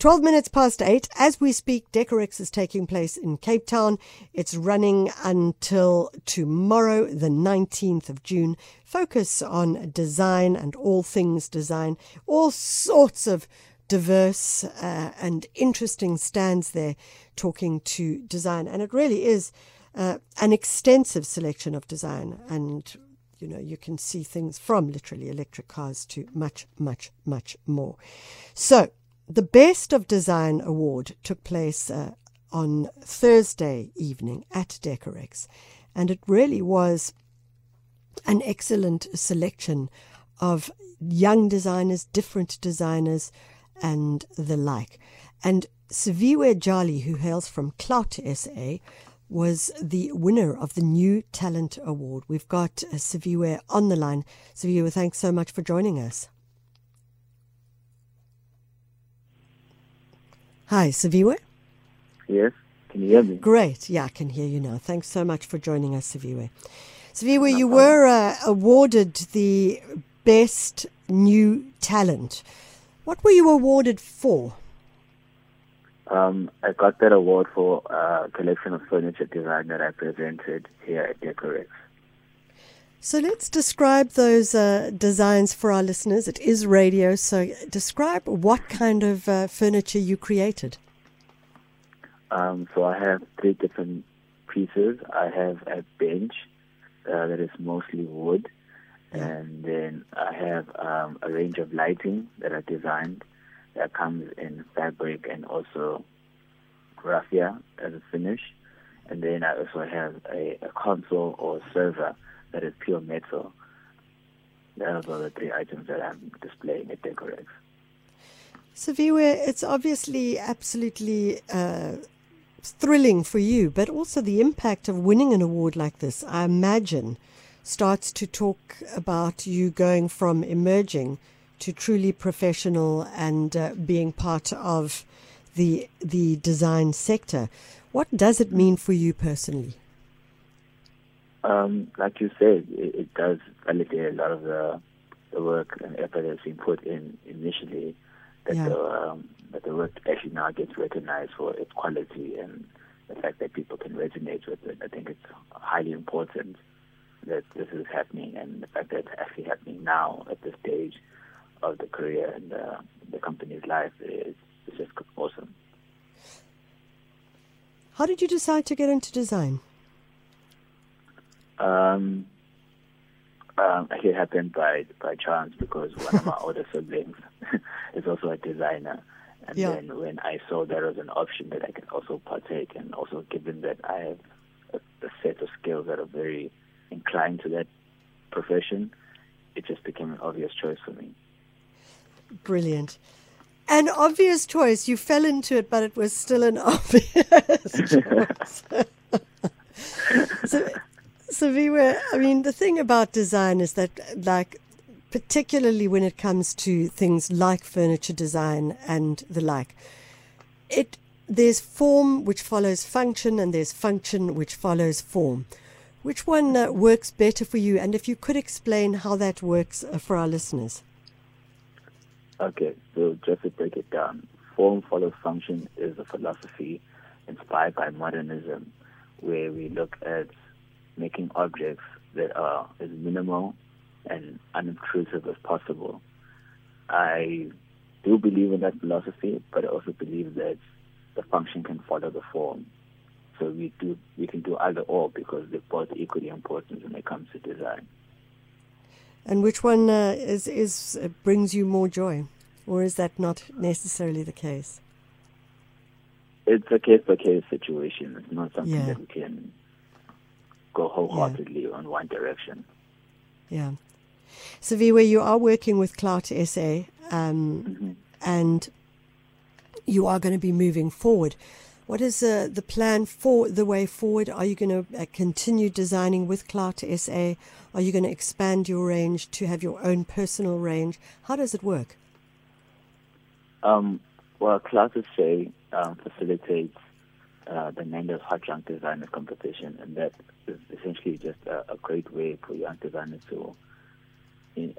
12 minutes past 8. As we speak, Decorex is taking place in Cape Town. It's running until tomorrow, the 19th of June. Focus on design and all things design. All sorts of diverse uh, and interesting stands there talking to design. And it really is uh, an extensive selection of design. And, you know, you can see things from literally electric cars to much, much, much more. So, the Best of Design Award took place uh, on Thursday evening at Decorex. And it really was an excellent selection of young designers, different designers, and the like. And Siviwe Jali, who hails from Clout SA, was the winner of the New Talent Award. We've got uh, Siviwe on the line. Siviwe, thanks so much for joining us. Hi, Siviwe. Yes, can you hear me? Great. Yeah, I can hear you now. Thanks so much for joining us, Siviwe. Siviwe, you were uh, awarded the Best New Talent. What were you awarded for? Um, I got that award for a collection of furniture design that I presented here at Decorex. So let's describe those uh, designs for our listeners. It is radio, so describe what kind of uh, furniture you created. Um, so I have three different pieces. I have a bench uh, that is mostly wood, and then I have um, a range of lighting that I designed that comes in fabric and also raffia as a finish. And then I also have a, a console or server that is pure metal. Those are the three items that I'm displaying at Decorex. So, Viwe, it's obviously absolutely uh, thrilling for you, but also the impact of winning an award like this, I imagine, starts to talk about you going from emerging to truly professional and uh, being part of the the design sector. What does it mean for you personally? Um, like you said, it, it, does validate a lot of the, the work and effort that's been put in initially. That yeah. the um, that the work actually now gets recognized for its quality and the fact that people can resonate with it. I think it's highly important that this is happening, and the fact that it's actually happening now at this stage of the career and uh, the company's life is, is just awesome. How did you decide to get into design? Um, um, it happened by by chance because one of my older siblings is also a designer, and yeah. then when I saw there was an option that I could also partake, and also given that I have a, a set of skills that are very inclined to that profession, it just became an obvious choice for me. Brilliant. An obvious choice. You fell into it, but it was still an obvious choice. So, so Viwe, I mean, the thing about design is that, like, particularly when it comes to things like furniture design and the like, it there's form which follows function, and there's function which follows form. Which one uh, works better for you? And if you could explain how that works uh, for our listeners. Okay, so just to break it down, form follows function is a philosophy inspired by modernism, where we look at making objects that are as minimal and unobtrusive as possible. I do believe in that philosophy, but I also believe that the function can follow the form. So we do we can do either or because they're both equally important when it comes to design. And which one uh, is is uh, brings you more joy, or is that not necessarily the case? It's a case by case situation. It's not something yeah. that we can go wholeheartedly yeah. on one direction. Yeah. So, Viwe, you are working with Clout SA, um, mm-hmm. and you are going to be moving forward. What is uh, the plan for the way forward? Are you going to uh, continue designing with Clout SA? Are you going to expand your range to have your own personal range? How does it work? Um, well, Clout SA um, facilitates uh, the Nando's Hot Young Designers Competition, and that is essentially just a, a great way for young designers to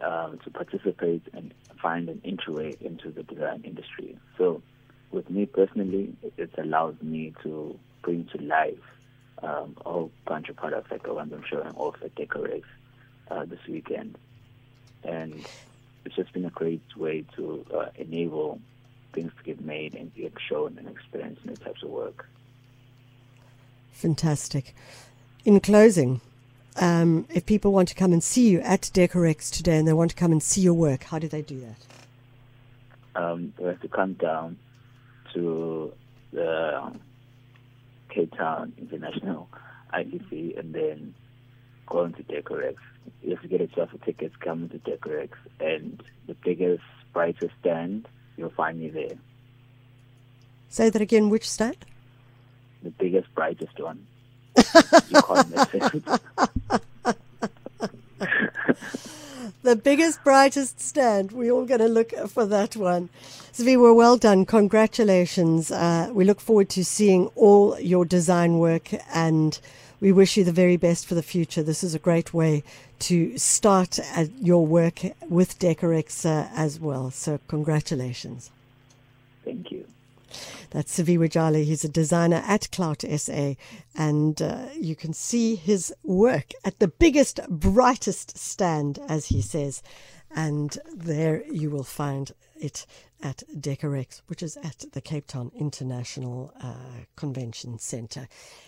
um, to participate and find an entryway into the design industry. So with me personally, it's allowed me to bring to life um, a whole bunch of products like the ones I'm showing off at Decorex uh, this weekend. And it's just been a great way to uh, enable things to get made and get shown and experienced in the types of work. Fantastic. In closing, um, if people want to come and see you at Decorex today and they want to come and see your work, how do they do that? Um, they have to come down to the Cape Town International ITC and then go into Decorex. You have to get yourself a ticket, come into Decorex, and the biggest, brightest stand, you'll find me there. Say that again, which stand? The biggest, brightest one. you can't miss it. the biggest, brightest stand. We're all going to look for that one. Zvi, well, well done. Congratulations. Uh, we look forward to seeing all your design work and we wish you the very best for the future. This is a great way to start your work with Decorex uh, as well. So, congratulations. Thank you. That's Siviwe Jali. He's a designer at Clout SA, and uh, you can see his work at the biggest, brightest stand, as he says. And there you will find it at Decorex, which is at the Cape Town International uh, Convention Centre.